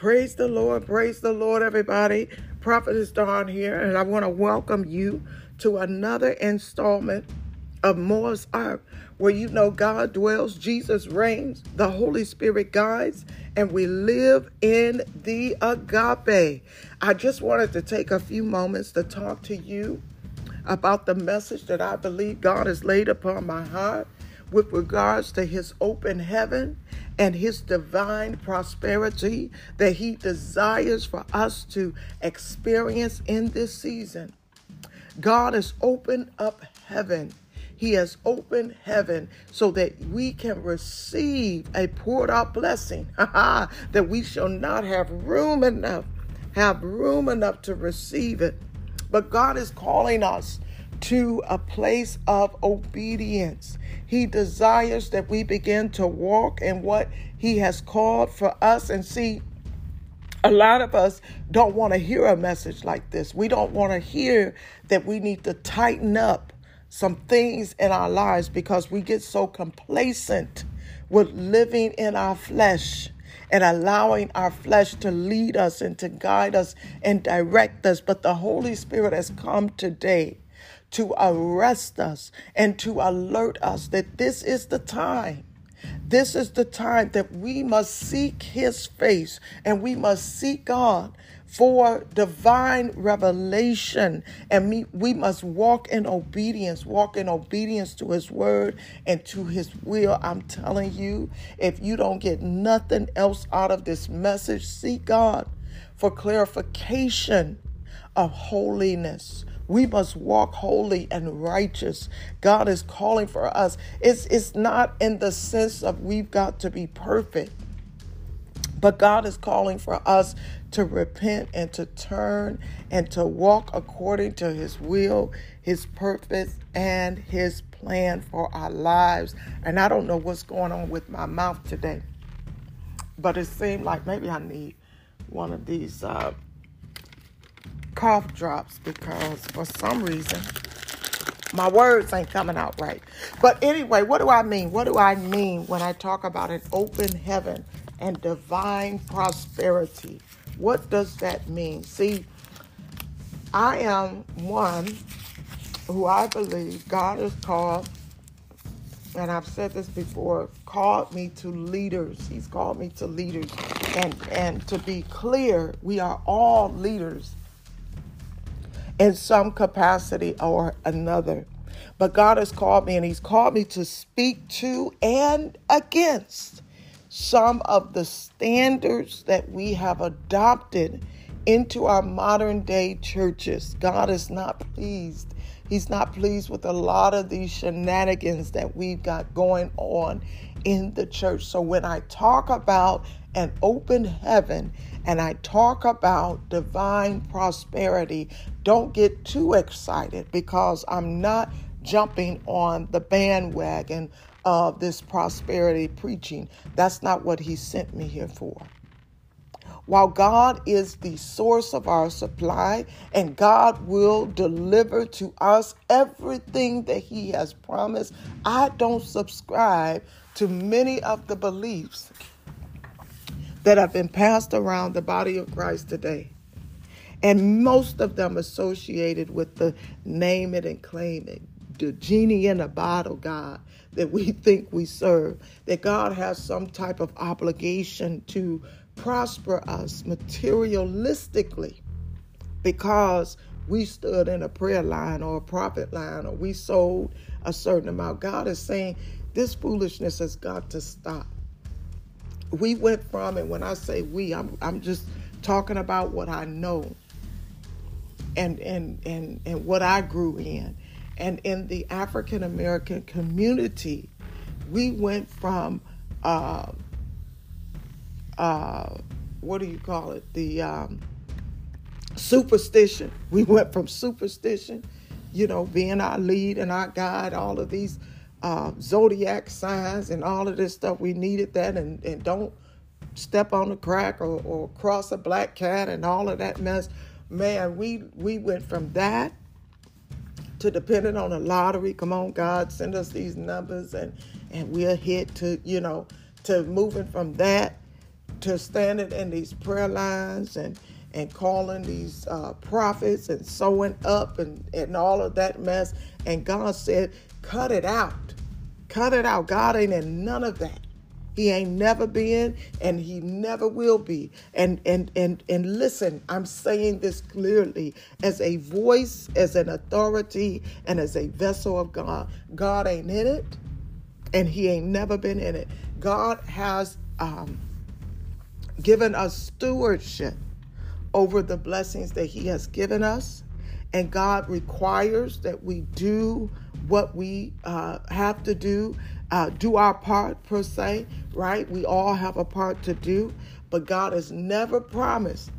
Praise the Lord, praise the Lord, everybody. Prophetess Dawn here, and I want to welcome you to another installment of Moore's Ark, where you know God dwells, Jesus reigns, the Holy Spirit guides, and we live in the agape. I just wanted to take a few moments to talk to you about the message that I believe God has laid upon my heart with regards to his open heaven and his divine prosperity that he desires for us to experience in this season. God has opened up heaven. He has opened heaven so that we can receive a poured out blessing that we shall not have room enough, have room enough to receive it. But God is calling us to a place of obedience. He desires that we begin to walk in what He has called for us. And see, a lot of us don't want to hear a message like this. We don't want to hear that we need to tighten up some things in our lives because we get so complacent with living in our flesh and allowing our flesh to lead us and to guide us and direct us. But the Holy Spirit has come today to arrest us and to alert us that this is the time. This is the time that we must seek His face and we must seek God for divine revelation. And we must walk in obedience, walk in obedience to His word and to His will. I'm telling you, if you don't get nothing else out of this message, seek God for clarification of holiness we must walk holy and righteous. God is calling for us. It's, it's not in the sense of we've got to be perfect, but God is calling for us to repent and to turn and to walk according to His will, His purpose, and His plan for our lives. And I don't know what's going on with my mouth today, but it seemed like maybe I need one of these. Uh, cough drops because for some reason my words ain't coming out right. But anyway, what do I mean? What do I mean when I talk about an open heaven and divine prosperity? What does that mean? See, I am one who I believe God has called, and I've said this before, called me to leaders. He's called me to leaders. And and to be clear, we are all leaders in some capacity or another. But God has called me, and He's called me to speak to and against some of the standards that we have adopted into our modern day churches. God is not pleased. He's not pleased with a lot of these shenanigans that we've got going on in the church. So when I talk about an open heaven and I talk about divine prosperity, don't get too excited because I'm not jumping on the bandwagon of this prosperity preaching. That's not what He sent me here for. While God is the source of our supply and God will deliver to us everything that He has promised, I don't subscribe to many of the beliefs that have been passed around the body of Christ today. And most of them associated with the name it and claim it, the genie in a bottle God that we think we serve, that God has some type of obligation to prosper us materialistically because we stood in a prayer line or a prophet line or we sold a certain amount. God is saying this foolishness has got to stop we went from, and when I say we, I'm, I'm just talking about what I know and, and, and, and what I grew in. And in the African American community, we went from, uh, uh, what do you call it? The um, superstition. We went from superstition, you know, being our lead and our guide, all of these uh, zodiac signs and all of this stuff. We needed that, and, and don't step on a crack or, or cross a black cat and all of that mess. Man, we we went from that to depending on a lottery. Come on, God, send us these numbers and and we'll hit to you know to moving from that to standing in these prayer lines and and calling these uh, prophets and sowing up and, and all of that mess. And God said, cut it out. Cut it out. God ain't in none of that. He ain't never been and he never will be. And and and and listen, I'm saying this clearly as a voice, as an authority, and as a vessel of God. God ain't in it, and he ain't never been in it. God has um, given us stewardship over the blessings that He has given us. And God requires that we do what we uh, have to do, uh, do our part per se, right? We all have a part to do, but God has never promised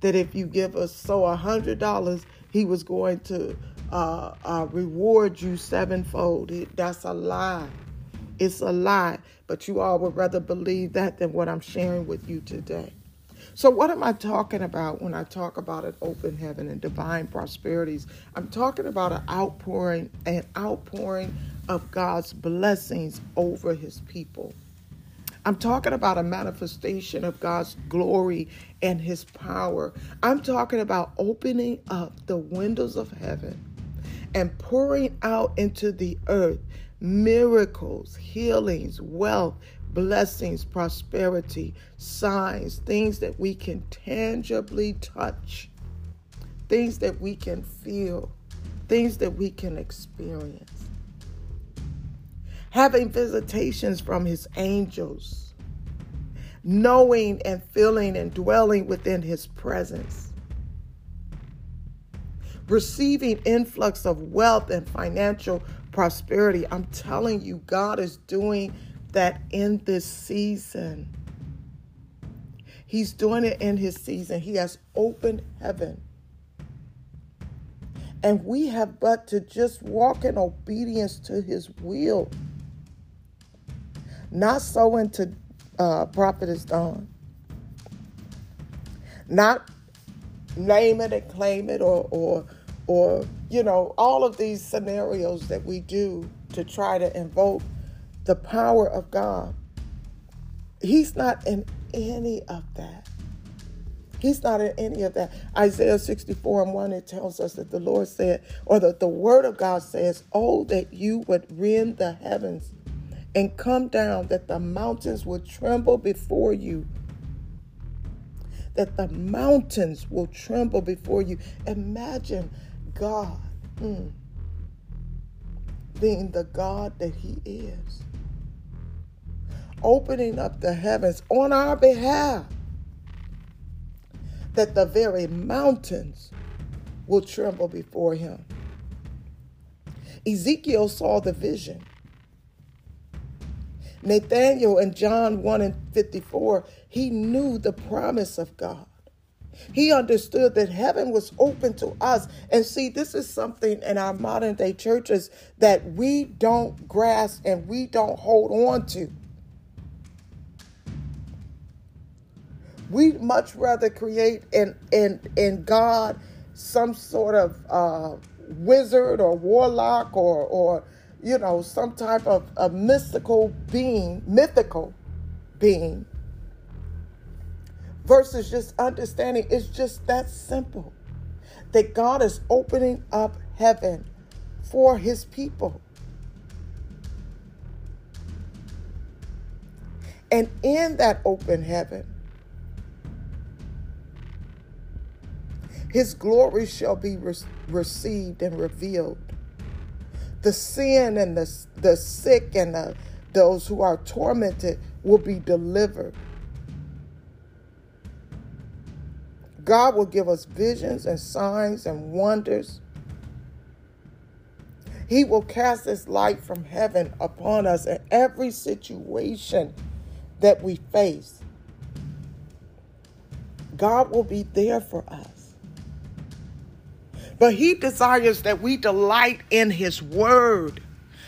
that if you give us so a hundred dollars, He was going to uh, uh reward you sevenfold. That's a lie. It's a lie. But you all would rather believe that than what I'm sharing with you today. So, what am I talking about when I talk about an open heaven and divine prosperities? I'm talking about an outpouring, an outpouring of God's blessings over his people. I'm talking about a manifestation of God's glory and his power. I'm talking about opening up the windows of heaven and pouring out into the earth miracles, healings, wealth, blessings, prosperity, signs, things that we can tangibly touch, things that we can feel, things that we can experience. Having visitations from his angels, knowing and feeling and dwelling within his presence, receiving influx of wealth and financial prosperity. I'm telling you, God is doing that in this season. He's doing it in his season. He has opened heaven. And we have but to just walk in obedience to his will. Not sow into uh, Prophetess Dawn. Not name it and claim it or or or you know all of these scenarios that we do to try to invoke the power of God. He's not in any of that. He's not in any of that. Isaiah 64 and 1, it tells us that the Lord said, or that the word of God says, Oh, that you would rend the heavens and come down, that the mountains would tremble before you. That the mountains will tremble before you. Imagine God mm, being the God that He is opening up the heavens on our behalf, that the very mountains will tremble before him. Ezekiel saw the vision. Nathaniel in John 1 and 54, he knew the promise of God. He understood that heaven was open to us. And see, this is something in our modern day churches that we don't grasp and we don't hold on to. We'd much rather create in in in God some sort of uh, wizard or warlock or or you know some type of a mystical being, mythical being, versus just understanding it's just that simple that God is opening up heaven for his people. And in that open heaven, His glory shall be re- received and revealed. The sin and the, the sick and the, those who are tormented will be delivered. God will give us visions and signs and wonders. He will cast his light from heaven upon us in every situation that we face. God will be there for us. But he desires that we delight in his word.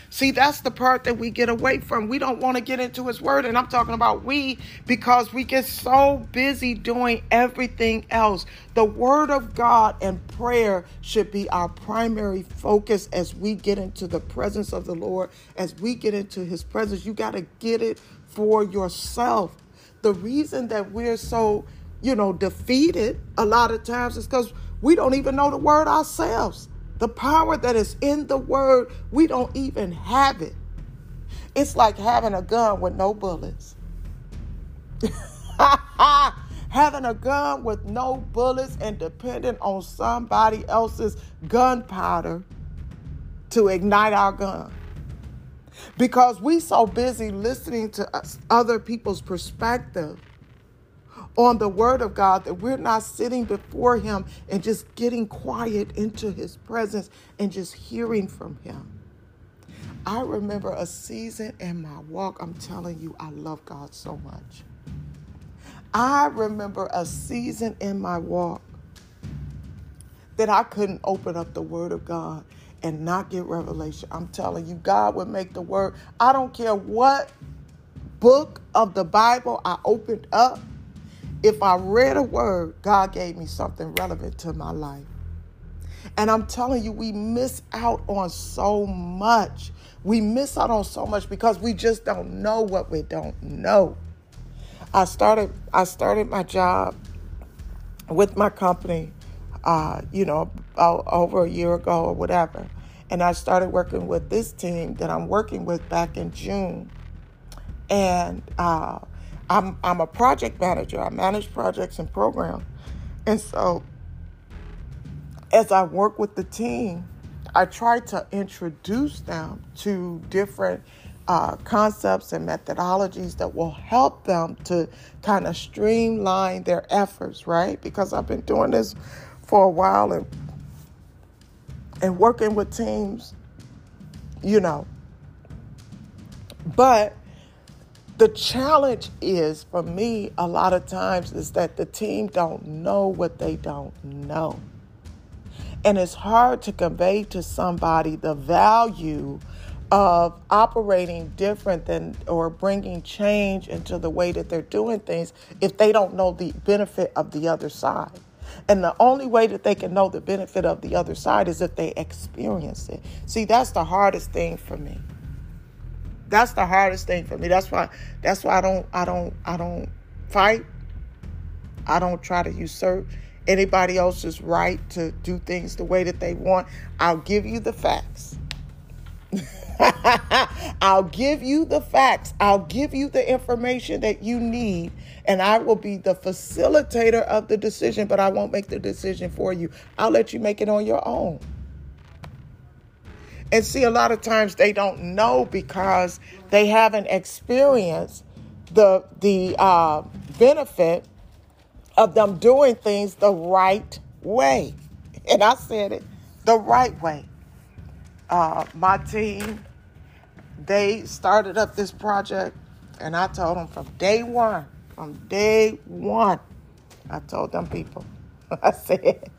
See, that's the part that we get away from. We don't want to get into his word. And I'm talking about we because we get so busy doing everything else. The word of God and prayer should be our primary focus as we get into the presence of the Lord, as we get into his presence. You got to get it for yourself. the reason that we're so, you know, defeated a lot of times is because we don't even know the word ourselves. The power that is in the word, we don't even have it. It's like having a gun with no bullets. having a gun with no bullets and depending on somebody else's gunpowder to ignite our gun. Because we so busy listening to other people's perspective on the word of God that we're not sitting before him and just getting quiet into his presence and just hearing from him. I remember a season in my walk. I'm telling you, I love God so much. I remember a season in my walk that I couldn't open up the Word of God and not get revelation. I'm telling you, God would make the Word. I don't care what book of the Bible I opened up. If I read a word, God gave me something relevant to my life. And I'm telling you, we miss out on so much. We miss out on so much because we just don't know what we don't know. I started I started my job with my company, uh, you know, over a year ago or whatever, and I started working with this team that I'm working with back in June, and uh, I'm I'm a project manager. I manage projects and programs, and so as I work with the team, I try to introduce them to different uh, concepts and methodologies that will help them to kind of streamline their efforts, right? Because I've been doing this for a while and and working with teams, you know. But the challenge is for me a lot of times is that the team don't know what they don't know. And it's hard to convey to somebody the value of operating different than or bringing change into the way that they're doing things if they don't know the benefit of the other side. And the only way that they can know the benefit of the other side is if they experience it. See, that's the hardest thing for me. That's the hardest thing for me. That's why that's why I don't I don't I don't fight. I don't try to usurp anybody else's right to do things the way that they want. I'll give you the facts. I'll give you the facts. I'll give you the information that you need, and I will be the facilitator of the decision, but I won't make the decision for you. I'll let you make it on your own. And see, a lot of times they don't know because they haven't experienced the the uh, benefit of them doing things the right way. And I said it the right way. Uh, my team, they started up this project, and I told them from day one, from day one, I told them people, I said,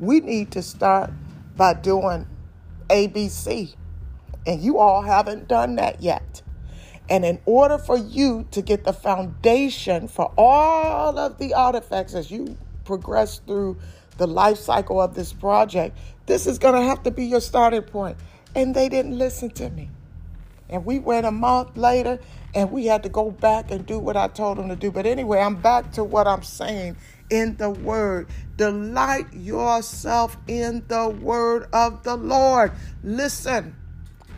we need to start by doing ABC. And you all haven't done that yet. And in order for you to get the foundation for all of the artifacts as you progress through the life cycle of this project, this is going to have to be your starting point. And they didn't listen to me. And we went a month later and we had to go back and do what I told them to do. But anyway, I'm back to what I'm saying in the word. Delight yourself in the word of the Lord. Listen.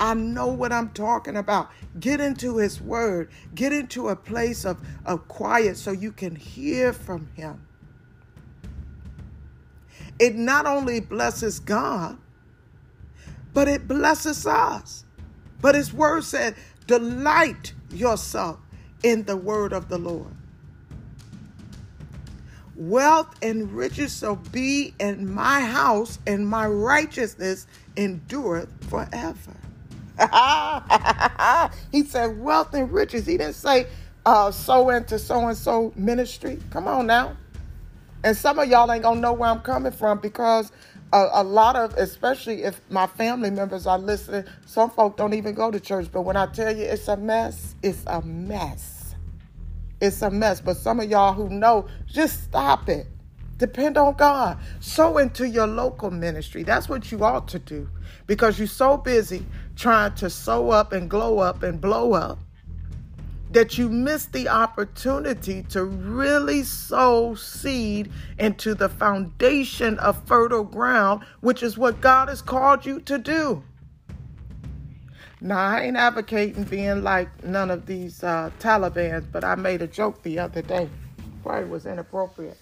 I know what I'm talking about. Get into His Word. Get into a place of, of quiet so you can hear from Him. It not only blesses God, but it blesses us. But His Word said, Delight yourself in the Word of the Lord. Wealth and riches shall be in my house, and my righteousness endureth forever. he said wealth and riches. He didn't say uh, sow into so and so ministry. Come on now. And some of y'all ain't gonna know where I'm coming from because a, a, lot of, especially if my family members are listening, some folk don't even go to church. But when I tell you it's a mess, it's a mess. It's a mess. But some of y'all who know, just stop it. Depend on God. Sow into your local ministry. That's what you ought to do because you're so busy trying to sow up and glow up and blow up that you miss the opportunity to really sow seed into the foundation of fertile ground, which is what God has called you to do. Now, I ain't advocating being like none of these uh, Taliban, but I made a joke the other day. Probably was inappropriate.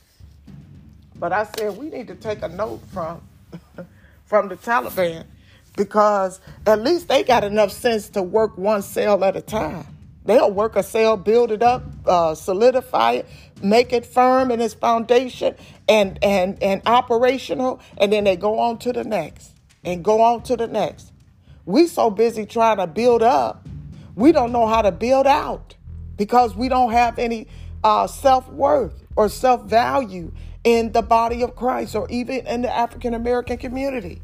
But I said we need to take a note from from the Taliban because at least they got enough sense to work one cell at a time. They'll work a cell, build it up, uh, solidify it, make it firm in its foundation and, and, and operational, and then they go on to the next and go on to the next. We so busy trying to build up, we don't know how to build out because we don't have any uh, self worth or self value in the body of Christ or even in the African American community.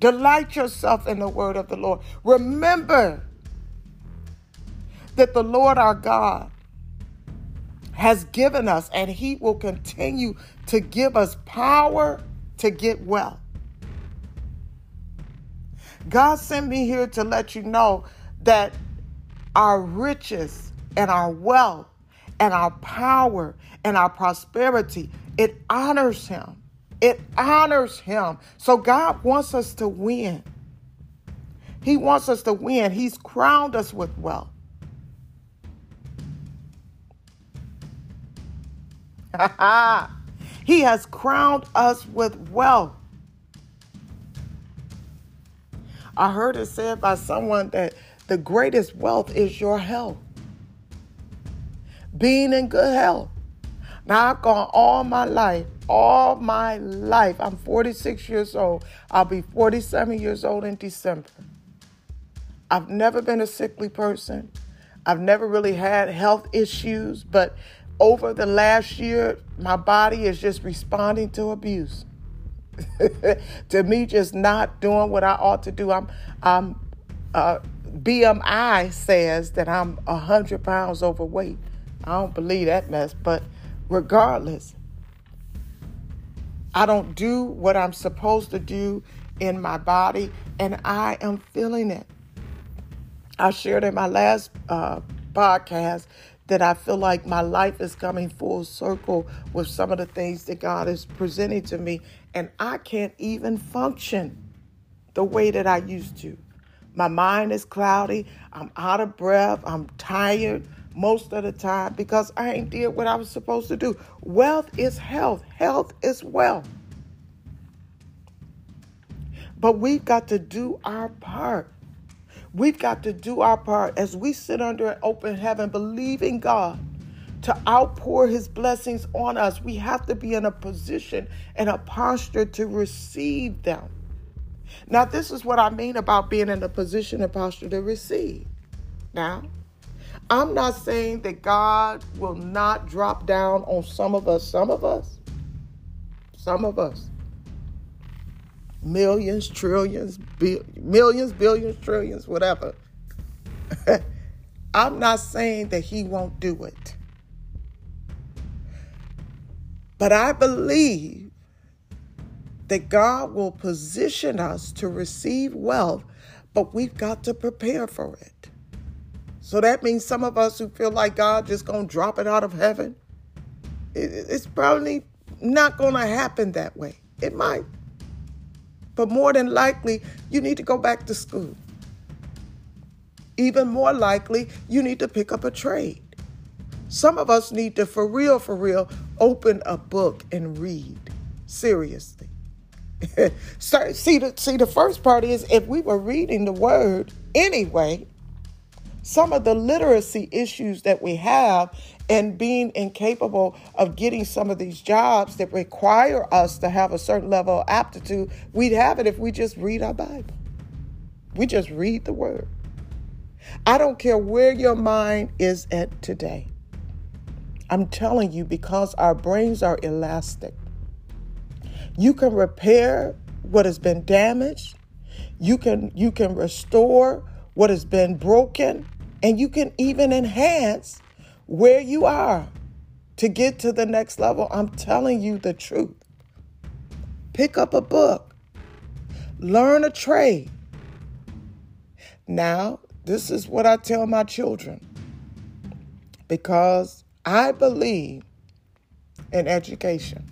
Delight yourself in the word of the Lord. Remember that the Lord our God has given us and he will continue to give us power to get well. God sent me here to let you know that our riches and our wealth and our power and our prosperity, it honors him. It honors him. So God wants us to win. He wants us to win. He's crowned us with wealth. he has crowned us with wealth. I heard it said by someone that the greatest wealth is your health being in good health. Now, I've gone all my life, all my life. I'm 46 years old. I'll be 47 years old in December. I've never been a sickly person. I've never really had health issues, but over the last year, my body is just responding to abuse. to me, just not doing what I ought to do. I'm, I'm, uh, BMI says that I'm 100 pounds overweight. I don't believe that mess, but regardless, I don't do what I'm supposed to do in my body, and I am feeling it. I shared in my last uh, podcast that I feel like my life is coming full circle with some of the things that God is presenting to me, and I can't even function the way that I used to. My mind is cloudy. I'm out of breath. I'm tired most of the time because I ain't did what I was supposed to do. Wealth is health. Health is wealth. But we've got to do our part. We've got to do our part as we sit under an open heaven, believing God to outpour his blessings on us. We have to be in a position and a posture to receive them. Now, this is what I mean about being in a position and posture to receive. Now, I'm not saying that God will not drop down on some of us, some of us, some of us. Millions, trillions, bi- millions, billions, trillions, whatever. I'm not saying that He won't do it. But I believe that God will position us to receive wealth, but we've got to prepare for it. So that means some of us who feel like God just gonna drop it out of heaven, it's probably not gonna happen that way. It might. But more than likely, you need to go back to school. Even more likely, you need to pick up a trade. Some of us need to, for real, for real, open a book and read. Seriously. see, the, see, the first part is if we were reading the word anyway, some of the literacy issues that we have and being incapable of getting some of these jobs that require us to have a certain level of aptitude, we'd have it if we just read our Bible. We just read the word. I don't care where your mind is at today. I'm telling you, because our brains are elastic, you can repair what has been damaged. You can you can restore what has been broken and you can even enhance where you are to get to the next level. I'm telling you the truth. Pick up a book, learn a trade. Now, This is what I tell my children because I believe in education.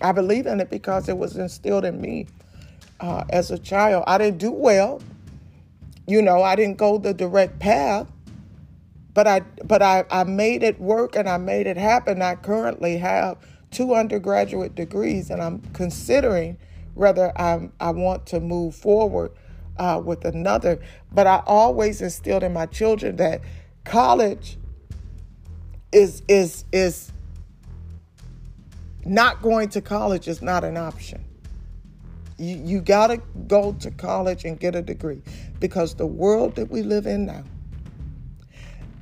I believe in it because it was instilled in me uh, as a child. I didn't do well. You know, I didn't go the direct path, but I but I, I made it work and I made it happen. I currently have two undergraduate degrees, and I'm considering whether I I want to move forward uh, with another. But I always instilled in my children that college is is is not going to college is not an option. You, you got to go to college and get a degree because the world that we live in now,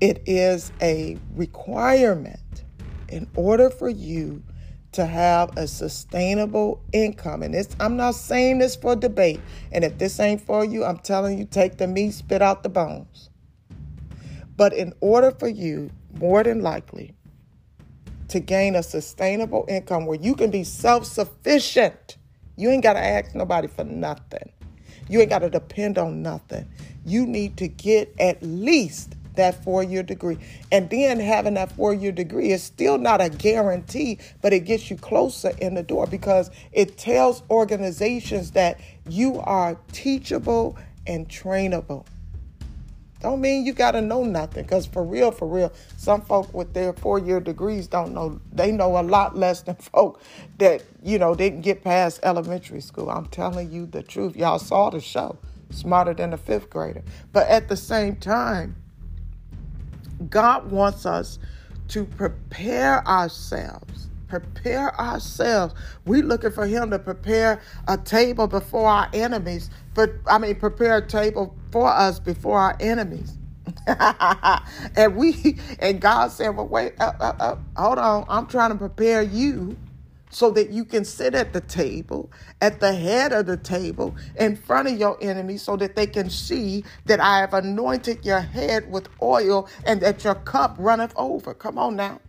it is a requirement in order for you to have a sustainable income. And it's, I'm not saying this for debate. And if this ain't for you, I'm telling you, take the meat, spit out the bones. But in order for you, more than likely, to gain a sustainable income where you can be self sufficient. You ain't got to ask nobody for nothing. You ain't got to depend on nothing. You need to get at least that four year degree. And then having that four year degree is still not a guarantee, but it gets you closer in the door because it tells organizations that you are teachable and trainable. Don't mean you got to know nothing, because for real, for real, some folk with their four year degrees don't know, they know a lot less than folk that, you know, didn't get past elementary school. I'm telling you the truth. Y'all saw the show, smarter than a fifth grader. But at the same time, God wants us to prepare ourselves. Prepare ourselves. We're looking for Him to prepare a table before our enemies. But I mean, prepare a table for us before our enemies. and we and God said, "Well, wait, uh, uh, uh, hold on. I'm trying to prepare you so that you can sit at the table, at the head of the table, in front of your enemy, so that they can see that I have anointed your head with oil and that your cup runneth over. Come on now.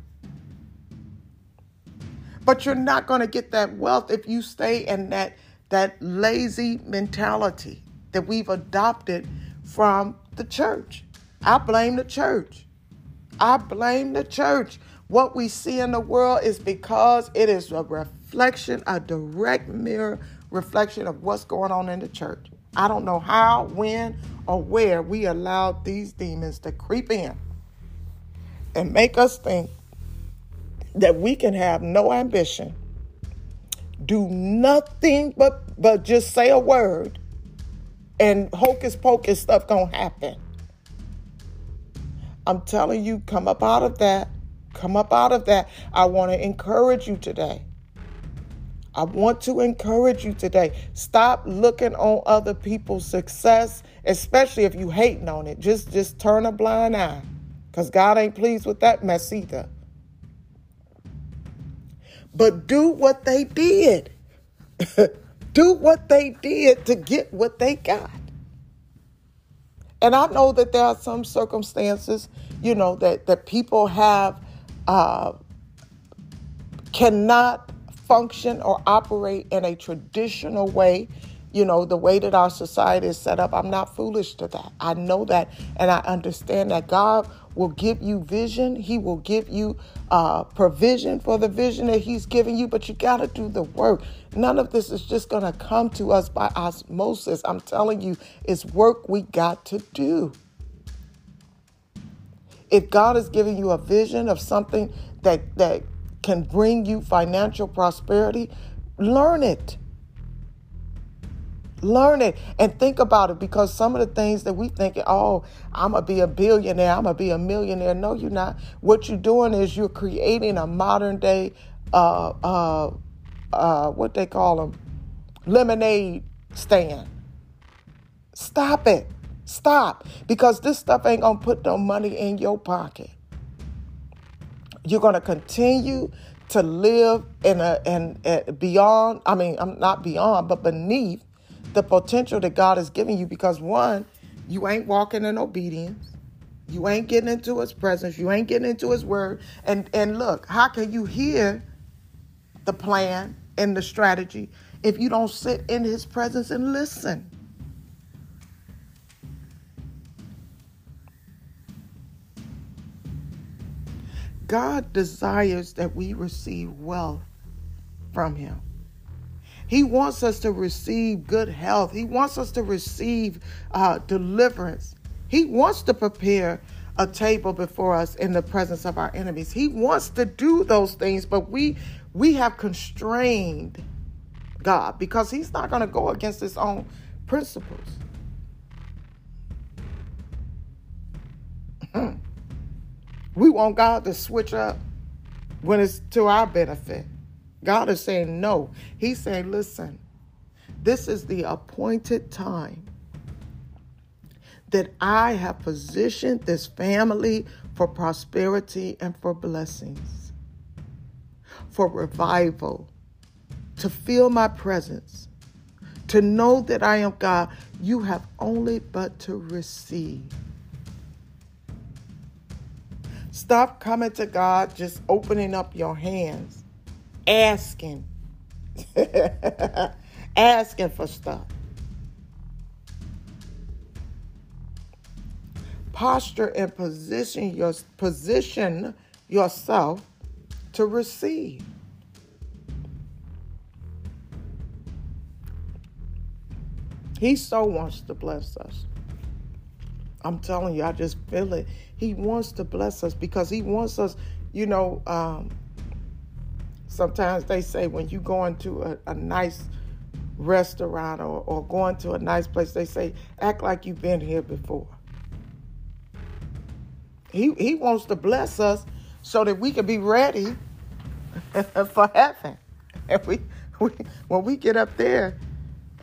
But you're not going to get that wealth if you stay in that, that lazy mentality that we've adopted from the church. I blame the church. I blame the church. What we see in the world is because it is a reflection, a direct mirror reflection of what's going on in the church. I don't know how, when, or where we allowed these demons to creep in and make us think that we can have no ambition, do nothing but but just say a word, and hocus pocus stuff gonna happen. I'm telling you, come up out of that Come up out of that. I want to encourage you today. I want to encourage you today. Stop looking on other people's success, especially if you hating on it. Just just turn a blind eye. Cause God ain't pleased with that mess either. But do what they did. do what they did to get what they got. And I know that there are some circumstances, you know, that, that people have uh, cannot function or operate in a traditional way you know, the way that our society is set up, I'm not foolish to that. I know that and I understand that God will give you vision. He will give you uh, provision for the vision that He's giving you, but you got to do the work. None of this is just going to come to us by osmosis. I'm telling you, it's work we got to do. If God is giving you a vision of something that, that can bring you financial prosperity, learn it. Learn it and think about it because some of the things that we think, oh, I'm to be a billionaire, I'm to be a millionaire. No, you're not. What you're doing is you're creating a modern day, uh, uh, uh, what they call them, lemonade stand. Stop it. Stop. Because this stuff ain't to put no money in your pocket. You're to continue to live in a and beyond, I mean, I'm not beyond, but beneath the potential that God has given you because one, you ain't walking in obedience. You ain't getting into his presence. You ain't getting into his word. And and look, how can you hear the plan and the strategy if you don't sit in his presence and listen? God desires that we receive wealth from him. He wants us to receive good health. He wants us to receive uh, deliverance. He wants to prepare a table before us in the presence of our enemies. He wants to do those things, but we we have constrained God because He's not going to go against His own principles. we want God to switch up when it's to our benefit. God is saying no. He's saying, listen, this is the appointed time that I have positioned this family for prosperity and for blessings, for revival, to feel my presence, to know that I am God. You have only but to receive. Stop coming to God just opening up your hands, asking, asking for stuff. Posture and position your position yourself to receive. He so wants to bless us. I'm telling you, I just feel it. He wants to bless us because He wants us, you know. Um, sometimes they say when you go into a, a nice restaurant or, or going to a nice place, they say, act like you've been here before. He, he wants to bless us so that we can be ready for heaven. And we, we, when we get up there,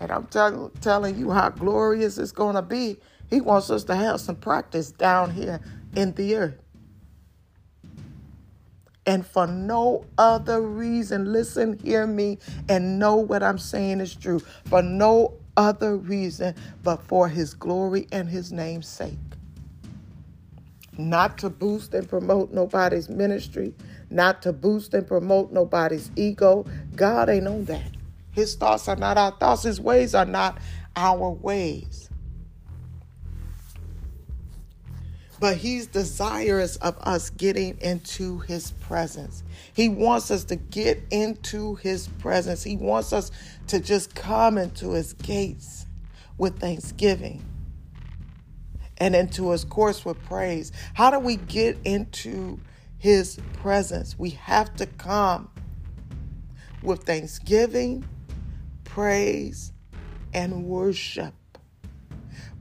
and I'm tell, telling you how glorious it's going to be, he wants us to have some practice down here in the earth. And for no other reason, listen, hear me, and know what I'm saying is true. For no other reason but for his glory and his name's sake. Not to boost and promote nobody's ministry, not to boost and promote nobody's ego. God ain't on that. His thoughts are not our thoughts, his ways are not our ways. But he's desirous of us getting into his presence. He wants us to get into his presence. He wants us to just come into his gates with thanksgiving and into his courts with praise. How do we get into his presence? We have to come with thanksgiving, praise, and worship.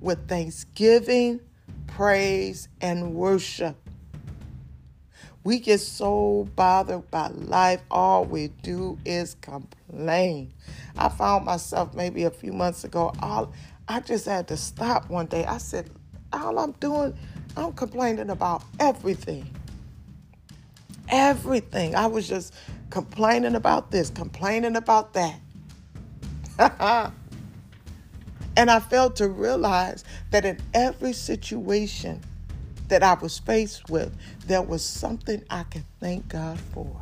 With thanksgiving, praise, and worship. We get so bothered by life, all we do is complain. I found myself maybe a few months ago, all I just had to stop one day. I said, all I'm doing, I'm complaining about everything. Everything. I was just complaining about this, complaining about that. And I failed to realize that in every situation that I was faced with, there was something I could thank God for.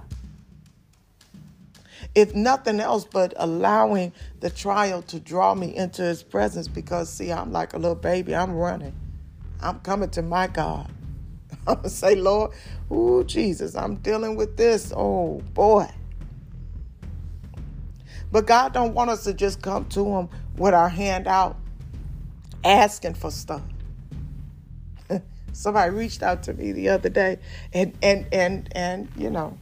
If nothing else but allowing the trial to draw me into his presence, because see, I'm like a little baby, I'm running. I'm coming to my God. I'm gonna say, Lord, oh Jesus, I'm dealing with this. Oh boy. But God don't want us to just come to him with our hand out asking for stuff. Somebody reached out to me the other day and and and and you know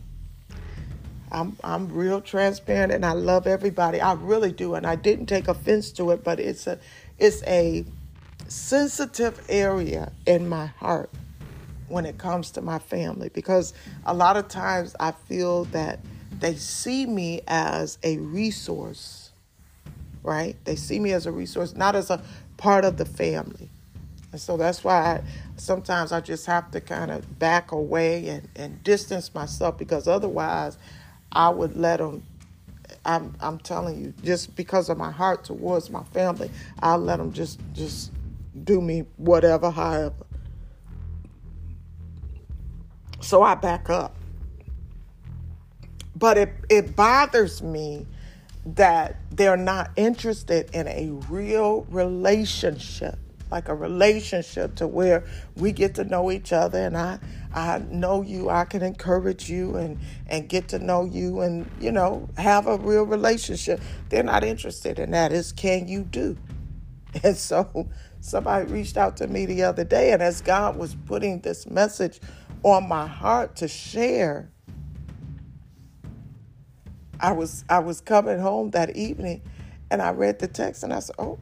I'm I'm real transparent and I love everybody. I really do and I didn't take offense to it, but it's a it's a sensitive area in my heart when it comes to my family because a lot of times I feel that they see me as a resource, right? They see me as a resource, not as a part of the family. And so that's why I, sometimes I just have to kind of back away and, and distance myself because otherwise I would let them. I'm, I'm telling you, just because of my heart towards my family, I'll let them just, just do me whatever, however. So I back up. But it, it bothers me that they're not interested in a real relationship like a relationship to where we get to know each other and I I know you, I can encourage you and and get to know you and you know have a real relationship. They're not interested in that. Is can you do? And so somebody reached out to me the other day and as God was putting this message on my heart to share I was I was coming home that evening and I read the text and I said, "Oh,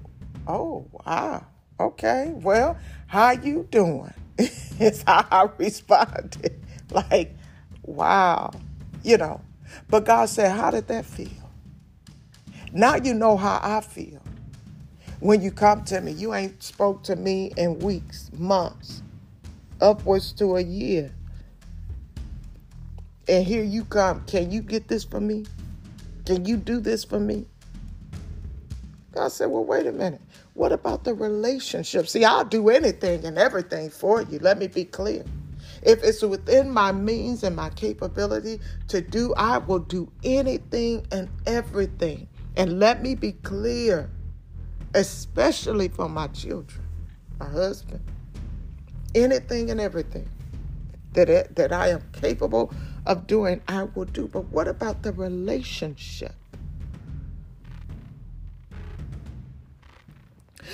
oh, wow. Okay. Well, how you doing?" is how I responded. like, wow. You know. But God said, "How did that feel?" Now you know how I feel. When you come to me, you ain't spoke to me in weeks, months, upwards to a year. And here you come. Can you get this for me? Can you do this for me? God said, Well, wait a minute. What about the relationship? See, I'll do anything and everything for you. Let me be clear. If it's within my means and my capability to do, I will do anything and everything. And let me be clear, especially for my children, my husband, anything and everything that, that I am capable of doing, I will do. But what about the relationship?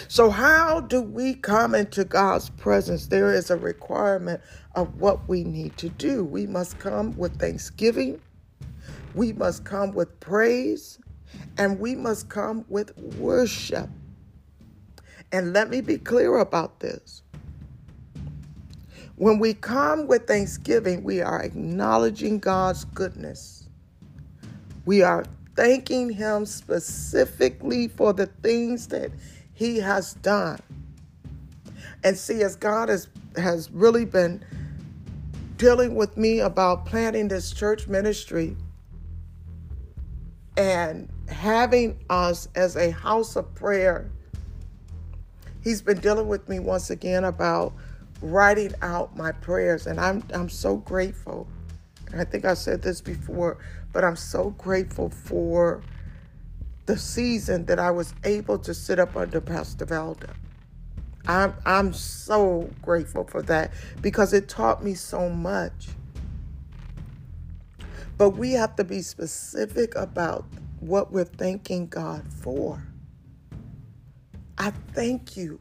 So, how do we come into God's presence? There is a requirement of what we need to do. We must come with thanksgiving, we must come with praise, and we must come with worship. And let me be clear about this. When we come with thanksgiving, we are acknowledging God's goodness. We are thanking Him specifically for the things that He has done. And see, as God has, has really been dealing with me about planting this church ministry and having us as a house of prayer, He's been dealing with me once again about writing out my prayers and I'm I'm so grateful. And I think I said this before, but I'm so grateful for the season that I was able to sit up under Pastor Velda. I'm I'm so grateful for that because it taught me so much. But we have to be specific about what we're thanking God for. I thank you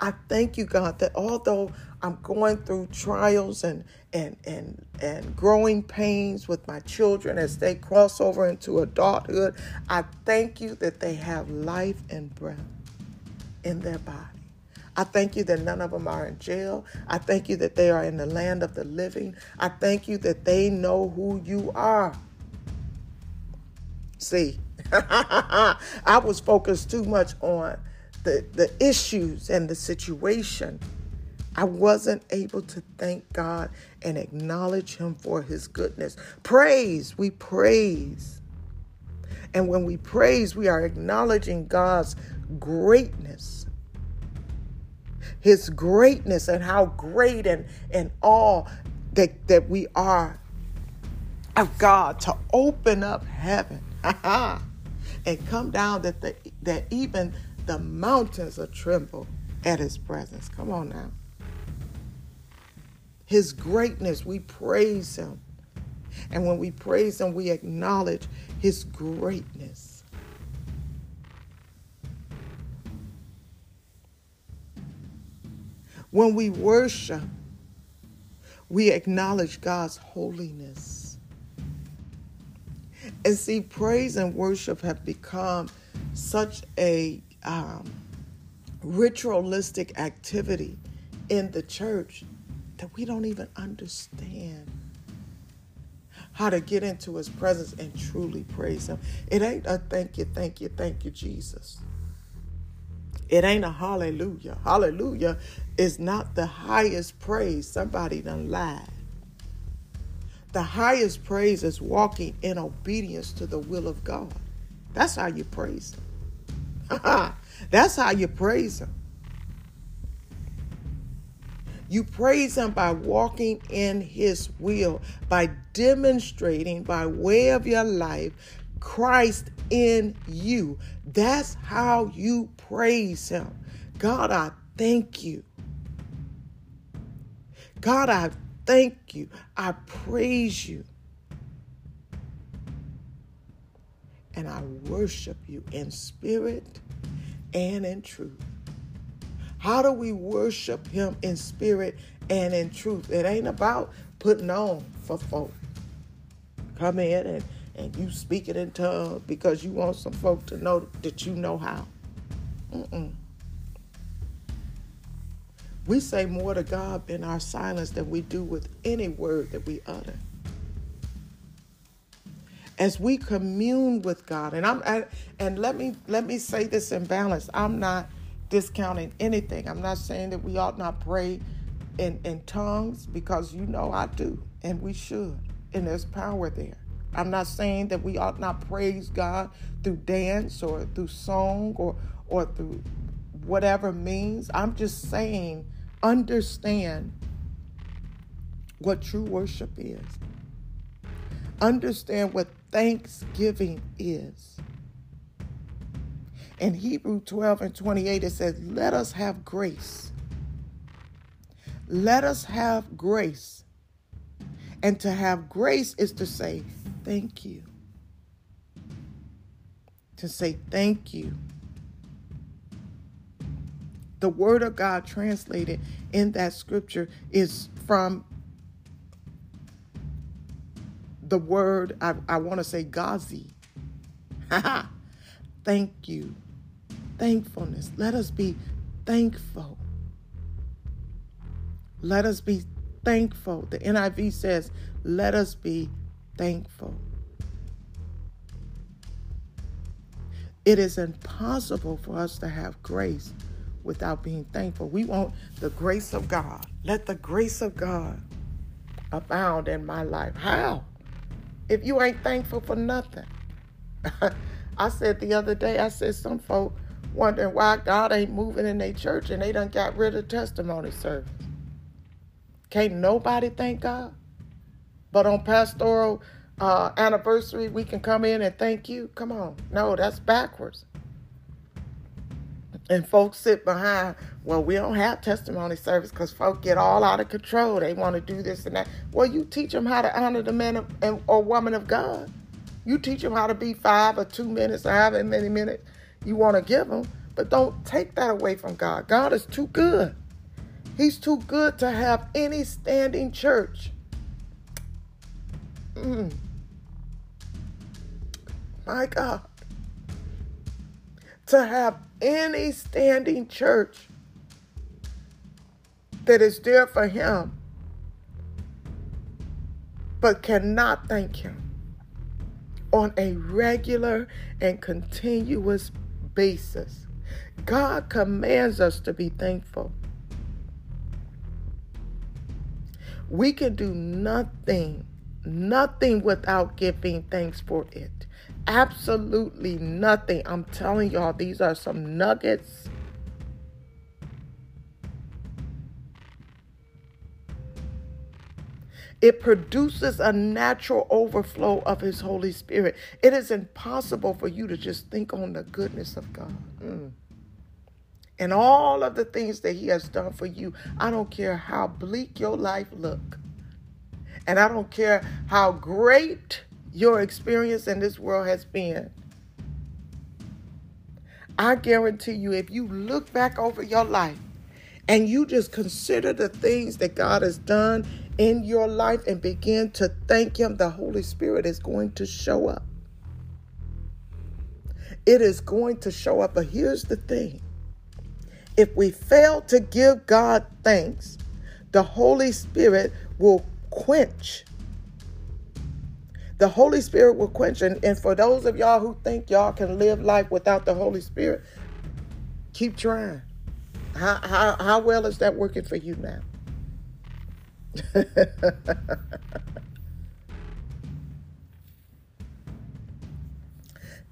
I thank you, God, that although I'm going through trials and and and and growing pains with my children as they cross over into adulthood, I thank you that they have life and breath in their body. I thank you that none of them are in jail. I thank you that they are in the land of the living. I thank you that they know who you are. See, I was focused too much on the, the issues and the situation, I wasn't able to thank God and acknowledge Him for His goodness. Praise, we praise. And when we praise, we are acknowledging God's greatness. His greatness and how great and, and all that, that we are of God to open up heaven and come down that the, that even the mountains are tremble at his presence. Come on now. His greatness, we praise him. And when we praise him, we acknowledge his greatness. When we worship, we acknowledge God's holiness. And see, praise and worship have become such a um, ritualistic activity in the church that we don't even understand how to get into his presence and truly praise him. It ain't a thank you, thank you, thank you, Jesus. It ain't a hallelujah. Hallelujah is not the highest praise. Somebody done lied. The highest praise is walking in obedience to the will of God. That's how you praise him. That's how you praise Him. You praise Him by walking in His will, by demonstrating by way of your life Christ in you. That's how you praise Him. God, I thank you. God, I thank you. I praise you. And I worship you in spirit and in truth. How do we worship him in spirit and in truth? It ain't about putting on for folk. Come in and, and you speak it in tongues because you want some folk to know that you know how. Mm-mm. We say more to God in our silence than we do with any word that we utter. As we commune with God, and I'm and let me let me say this in balance. I'm not discounting anything. I'm not saying that we ought not pray in, in tongues because you know I do, and we should, and there's power there. I'm not saying that we ought not praise God through dance or through song or or through whatever means. I'm just saying understand what true worship is. Understand what thanksgiving is. In Hebrew 12 and 28, it says, Let us have grace. Let us have grace. And to have grace is to say, Thank you. To say thank you the word of God translated in that scripture is from the word, I, I want to say Gazi. Thank you. Thankfulness. Let us be thankful. Let us be thankful. The NIV says, let us be thankful. It is impossible for us to have grace without being thankful. We want the grace of God. Let the grace of God abound in my life. How? If you ain't thankful for nothing. I said the other day, I said some folk wondering why God ain't moving in their church and they done got rid of testimony service. Can't nobody thank God? But on pastoral uh, anniversary, we can come in and thank you. Come on. No, that's backwards. And folks sit behind, well, we don't have testimony service because folks get all out of control. They want to do this and that. Well, you teach them how to honor the man of, and, or woman of God. You teach them how to be five or two minutes or however many minutes you want to give them. But don't take that away from God. God is too good. He's too good to have any standing church. Mm. My God. To have any standing church that is there for him but cannot thank him on a regular and continuous basis. God commands us to be thankful. We can do nothing, nothing without giving thanks for it. Absolutely nothing. I'm telling y'all, these are some nuggets. It produces a natural overflow of His Holy Spirit. It is impossible for you to just think on the goodness of God. Mm. And all of the things that He has done for you. I don't care how bleak your life look. And I don't care how great your experience in this world has been. I guarantee you, if you look back over your life and you just consider the things that God has done in your life and begin to thank Him, the Holy Spirit is going to show up. It is going to show up. But here's the thing if we fail to give God thanks, the Holy Spirit will quench the Holy Spirit will quench. And, and for those of y'all who think y'all can live life without the Holy Spirit, keep trying. How, how, how well is that working for you now?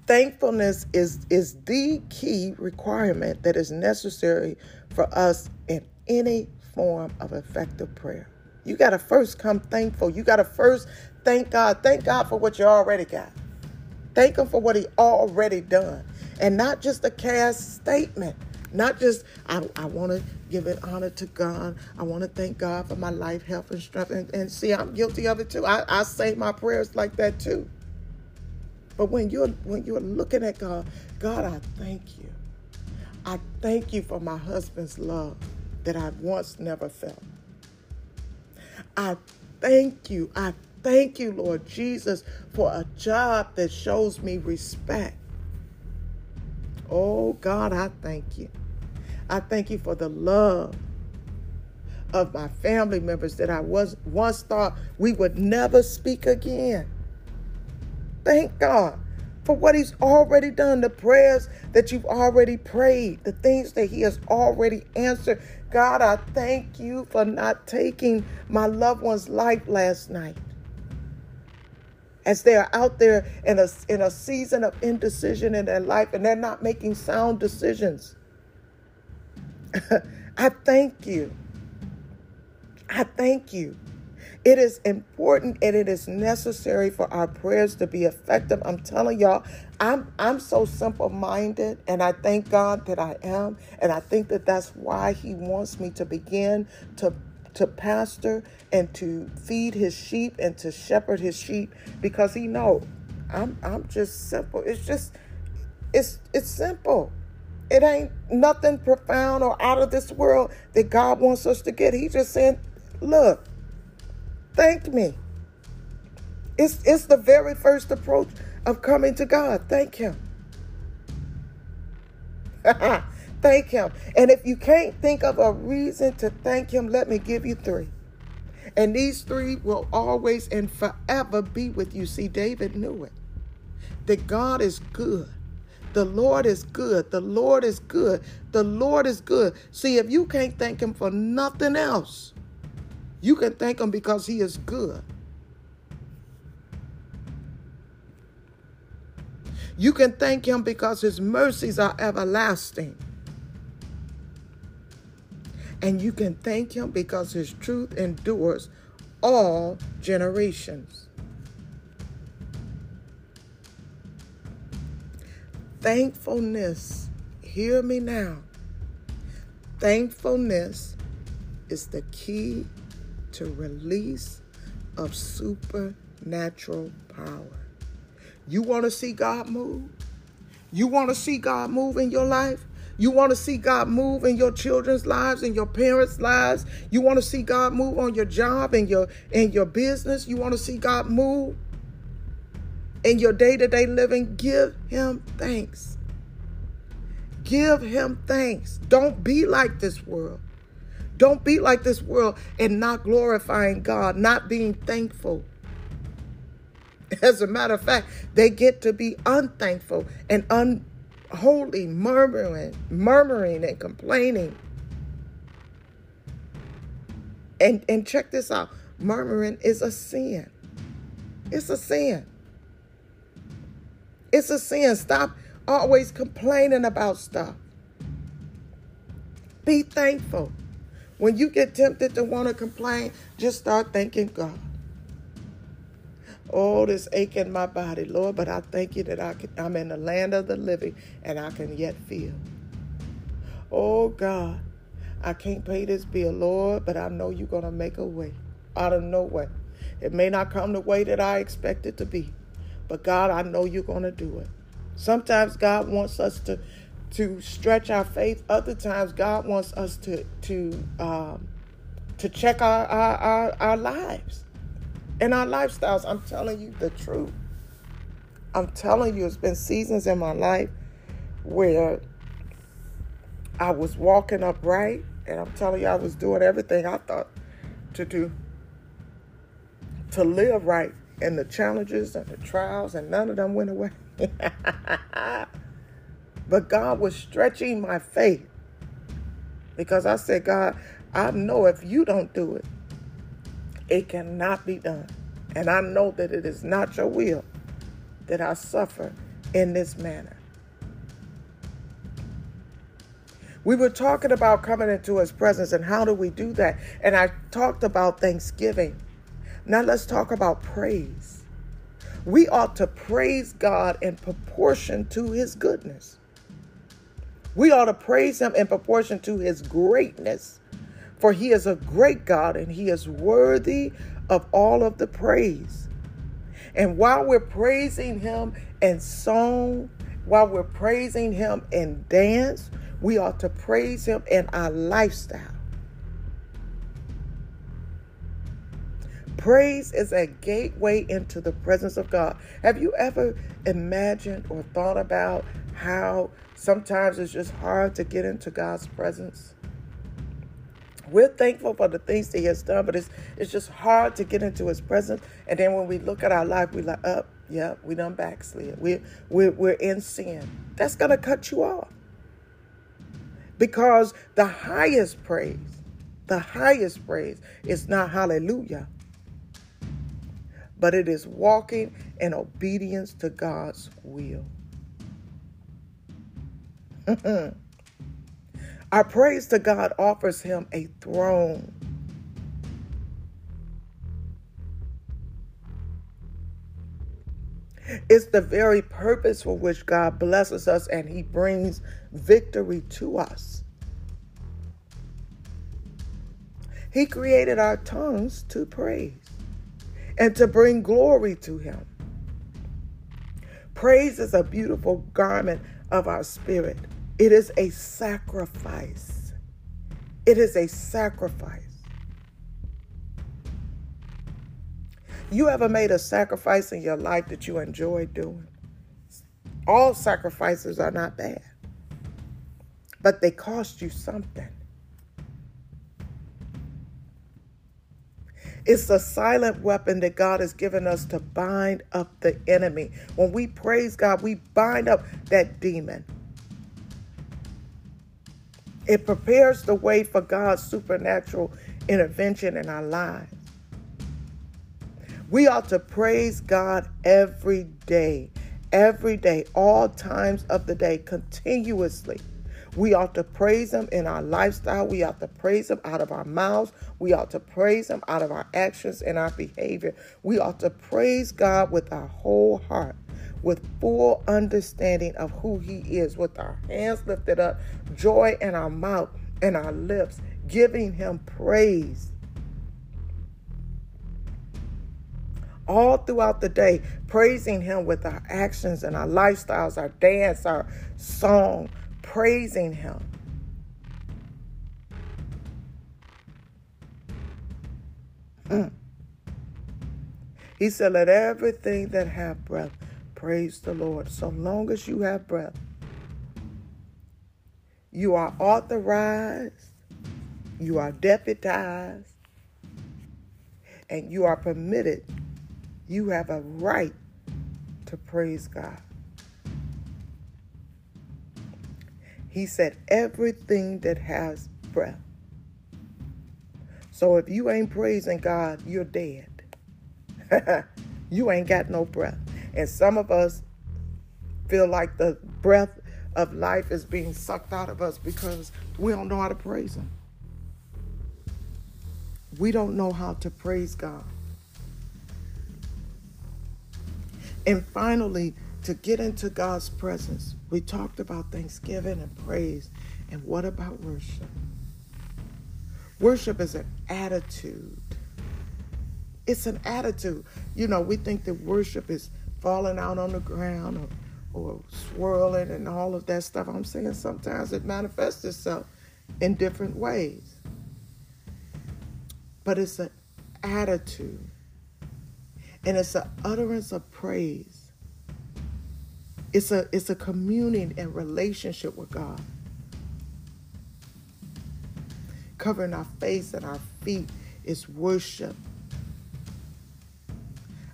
Thankfulness is, is the key requirement that is necessary for us in any form of effective prayer. You got to first come thankful. You got to first thank God. Thank God for what you already got. Thank Him for what He already done. And not just a cast statement. Not just, I, I want to give it honor to God. I want to thank God for my life, health, and strength. And, and see, I'm guilty of it too. I, I say my prayers like that too. But when you're when you're looking at God, God, I thank you. I thank you for my husband's love that I once never felt. I thank you. I thank you, Lord Jesus, for a job that shows me respect. Oh, God, I thank you. I thank you for the love of my family members that I was once thought we would never speak again. Thank God for what He's already done, the prayers that you've already prayed, the things that He has already answered. God, I thank you for not taking my loved one's life last night. As they are out there in a, in a season of indecision in their life and they're not making sound decisions. I thank you. I thank you. It is important and it is necessary for our prayers to be effective. I'm telling y'all, I'm I'm so simple-minded and I thank God that I am and I think that that's why he wants me to begin to to pastor and to feed his sheep and to shepherd his sheep because he know I'm I'm just simple. It's just it's it's simple. It ain't nothing profound or out of this world that God wants us to get. He just saying, look, thank me. It's it's the very first approach of coming to God. Thank him. thank him. And if you can't think of a reason to thank him, let me give you three. And these three will always and forever be with you. See, David knew it. That God is good. The Lord is good. The Lord is good. The Lord is good. See, if you can't thank him for nothing else, you can thank him because he is good. You can thank him because his mercies are everlasting. And you can thank him because his truth endures all generations. Thankfulness, hear me now. Thankfulness is the key to release of supernatural power. You want to see God move? You want to see God move in your life? You want to see God move in your children's lives and your parents' lives? You want to see God move on your job and your in your business? You want to see God move in your day-to-day living? Give him thanks. Give him thanks. Don't be like this world. Don't be like this world and not glorifying God, not being thankful. As a matter of fact, they get to be unthankful and unholy, murmuring, murmuring and complaining. And and check this out. Murmuring is a sin. It's a sin. It's a sin. Stop always complaining about stuff. Be thankful. When you get tempted to want to complain, just start thanking God. Oh, this ache in my body, Lord, but I thank you that I can, I'm in the land of the living and I can yet feel. Oh, God, I can't pay this bill, Lord, but I know you're going to make a way out of no way. It may not come the way that I expect it to be, but God, I know you're going to do it. Sometimes God wants us to to stretch our faith. Other times, God wants us to to um, to check our, our our, our lives and our lifestyles. I'm telling you the truth. I'm telling you, it's been seasons in my life where I was walking upright, and I'm telling you, I was doing everything I thought to do to live right. And the challenges and the trials, and none of them went away. But God was stretching my faith because I said, God, I know if you don't do it, it cannot be done. And I know that it is not your will that I suffer in this manner. We were talking about coming into his presence and how do we do that? And I talked about thanksgiving. Now let's talk about praise. We ought to praise God in proportion to his goodness. We ought to praise him in proportion to his greatness. For he is a great God and he is worthy of all of the praise. And while we're praising him in song, while we're praising him in dance, we ought to praise him in our lifestyle. Praise is a gateway into the presence of God. Have you ever imagined or thought about how sometimes it's just hard to get into God's presence? We're thankful for the things that He has done, but it's it's just hard to get into His presence. And then when we look at our life, we like, up, oh, yeah, we done backslid. We're we're we're in sin. That's gonna cut you off. Because the highest praise, the highest praise is not hallelujah but it is walking in obedience to God's will. Our praise to God offers him a throne. It's the very purpose for which God blesses us and he brings victory to us. He created our tongues to praise and to bring glory to him. Praise is a beautiful garment of our spirit. It is a sacrifice. It is a sacrifice. You ever made a sacrifice in your life that you enjoy doing? All sacrifices are not bad, but they cost you something. It's a silent weapon that God has given us to bind up the enemy. When we praise God, we bind up that demon. It prepares the way for God's supernatural intervention in our lives. We ought to praise God every day, every day, all times of the day, continuously. We ought to praise Him in our lifestyle. We ought to praise Him out of our mouths. We ought to praise Him out of our actions and our behavior. We ought to praise God with our whole heart, with full understanding of who He is, with our hands lifted up, joy in our mouth and our lips, giving Him praise. all throughout the day, praising Him with our actions and our lifestyles, our dance, our song, praising Him. Mm. He said, Let everything that have breath praise the Lord. So long as you have breath, you are authorized, you are deputized, and you are permitted. You have a right to praise God. He said, everything that has breath. So if you ain't praising God, you're dead. you ain't got no breath. And some of us feel like the breath of life is being sucked out of us because we don't know how to praise Him. We don't know how to praise God. And finally, to get into God's presence, we talked about thanksgiving and praise. And what about worship? Worship is an attitude. It's an attitude. You know, we think that worship is falling out on the ground or, or swirling and all of that stuff. I'm saying sometimes it manifests itself in different ways. But it's an attitude. And it's an utterance of praise it's a it's a communing and relationship with God. Covering our face and our feet is worship.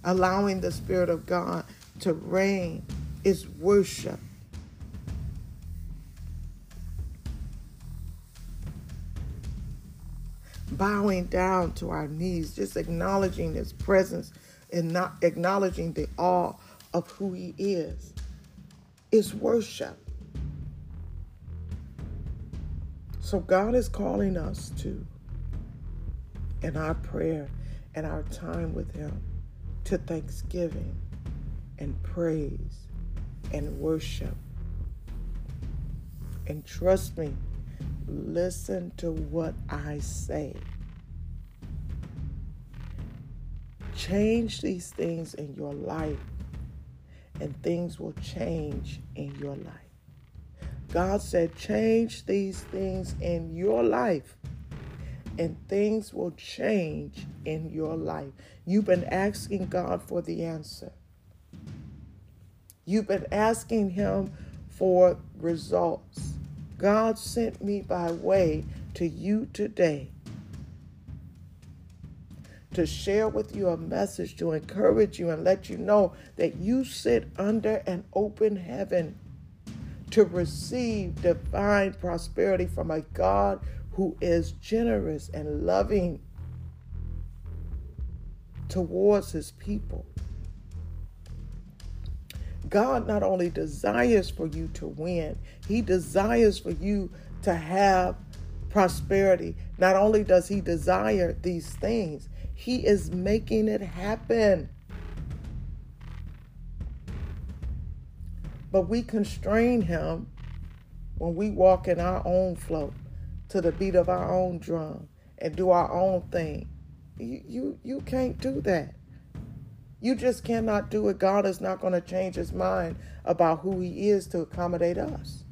Allowing the Spirit of God to reign is worship. Bowing down to our knees, just acknowledging His presence and not acknowledging the awe of who He is is worship. So God is calling us to, in our prayer and our time with Him, to thanksgiving and praise and worship And trust me, listen to what I say. Change these things in your life, and things will change in your life. God said, Change these things in your life, and things will change in your life. You've been asking God for the answer. You've been asking Him for results. God sent me by way to you today to share with you a message to encourage you and let you know that you sit under an open heaven to receive divine prosperity from a God who is generous and loving towards his people. God not only desires for you to win, He desires for you to have prosperity. Not only does He desire these things, He is making it happen. But we constrain Him when we walk in our own flow to the beat of our own drum and do our own thing. You, you, you can't do that. You just cannot do it. God is not going to change his mind about who he is to accommodate us.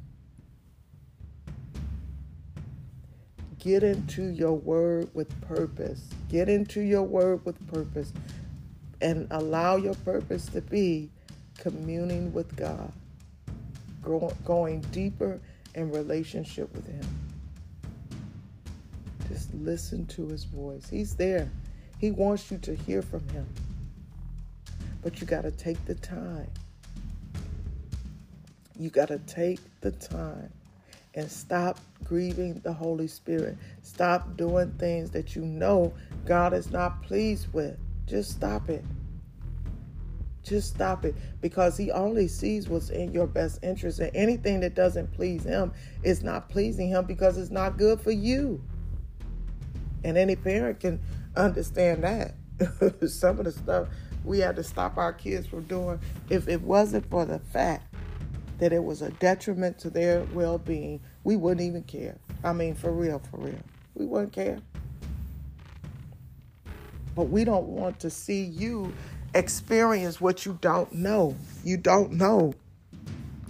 Get into your word with purpose. Get into your word with purpose and allow your purpose to be communing with God, going deeper in relationship with him. Just listen to his voice. He's there. He wants you to hear from him. But you got to take the time. You got to take the time and stop grieving the Holy Spirit. Stop doing things that you know God is not pleased with. Just stop it. Just stop it because He only sees what's in your best interest, and anything that doesn't please Him is not pleasing Him because it's not good for you. And any parent can understand that. Some of the stuff we had to stop our kids from doing if it wasn't for the fact that it was a detriment to their well being, we wouldn't even care. I mean, for real, for real. We wouldn't care. But we don't want to see you experience what you don't know. You don't know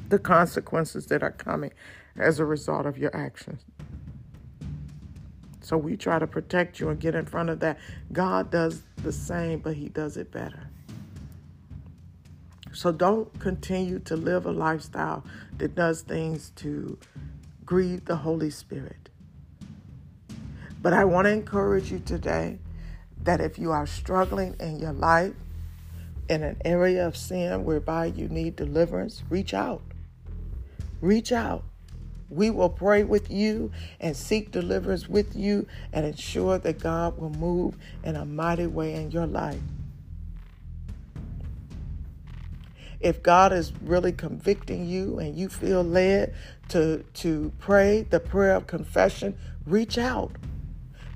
the consequences that are coming as a result of your actions. So we try to protect you and get in front of that. God does the same, but He does it better. So don't continue to live a lifestyle that does things to grieve the Holy Spirit. But I want to encourage you today that if you are struggling in your life in an area of sin whereby you need deliverance, reach out. Reach out. We will pray with you and seek deliverance with you and ensure that God will move in a mighty way in your life. If God is really convicting you and you feel led to, to pray the prayer of confession, reach out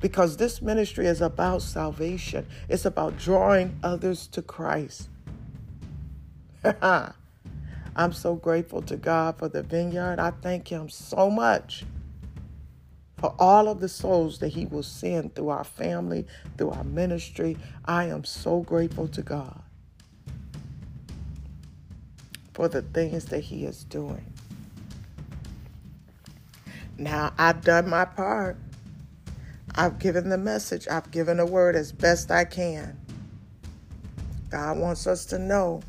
because this ministry is about salvation. It's about drawing others to Christ. I'm so grateful to God for the vineyard. I thank Him so much for all of the souls that He will send through our family, through our ministry. I am so grateful to God for the things that He is doing. Now, I've done my part. I've given the message, I've given the word as best I can. God wants us to know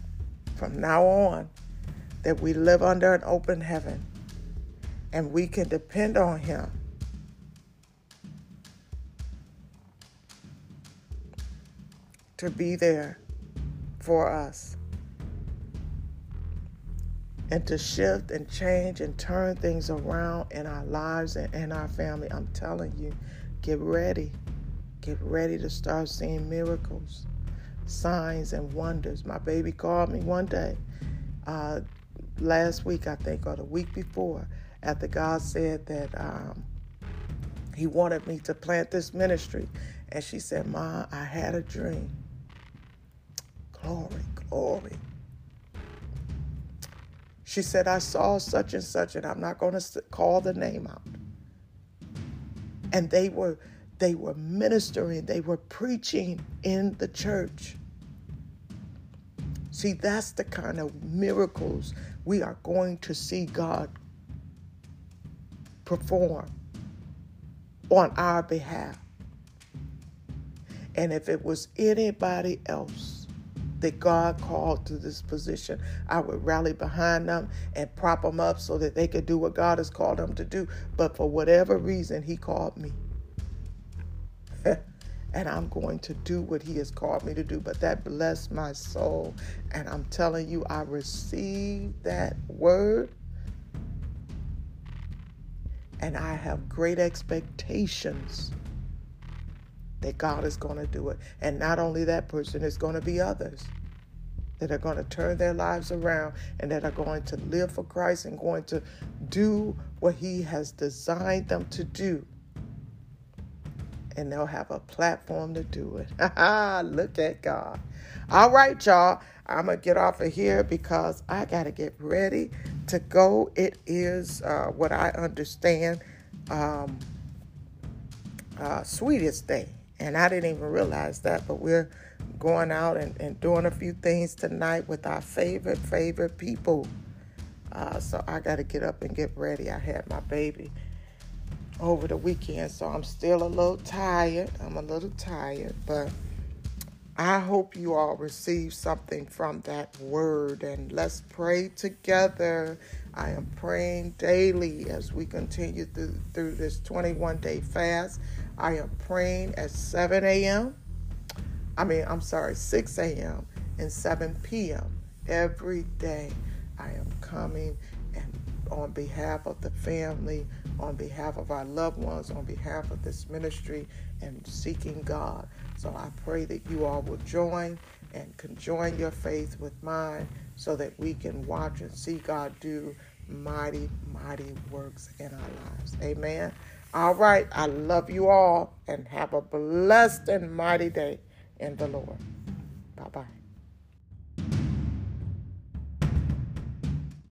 from now on that we live under an open heaven and we can depend on Him. To be there for us and to shift and change and turn things around in our lives and in our family. I'm telling you, get ready. Get ready to start seeing miracles, signs, and wonders. My baby called me one day uh, last week, I think, or the week before, after God said that um, He wanted me to plant this ministry. And she said, Ma, I had a dream. Glory, glory. She said, I saw such and such, and I'm not going to call the name out. And they were they were ministering, they were preaching in the church. See, that's the kind of miracles we are going to see God perform on our behalf. And if it was anybody else that God called to this position, I would rally behind them and prop them up so that they could do what God has called them to do. But for whatever reason, He called me. and I'm going to do what He has called me to do. But that blessed my soul. And I'm telling you, I received that word. And I have great expectations that God is going to do it. And not only that person, it's going to be others that are going to turn their lives around and that are going to live for Christ and going to do what He has designed them to do. And they'll have a platform to do it. Look at God. All right, y'all. I'm going to get off of here because I got to get ready to go. It is uh, what I understand um, uh, sweetest day. And I didn't even realize that, but we're going out and, and doing a few things tonight with our favorite, favorite people. Uh, so I got to get up and get ready. I had my baby over the weekend, so I'm still a little tired. I'm a little tired, but I hope you all receive something from that word and let's pray together. I am praying daily as we continue through, through this 21 day fast. I am praying at 7 a.m. I mean, I'm sorry, 6 a.m. and 7 p.m. every day. I am coming and on behalf of the family, on behalf of our loved ones, on behalf of this ministry, and seeking God. So I pray that you all will join and conjoin your faith with mine so that we can watch and see God do mighty, mighty works in our lives. Amen. All right. I love you all and have a blessed and mighty day in the Lord. Bye bye.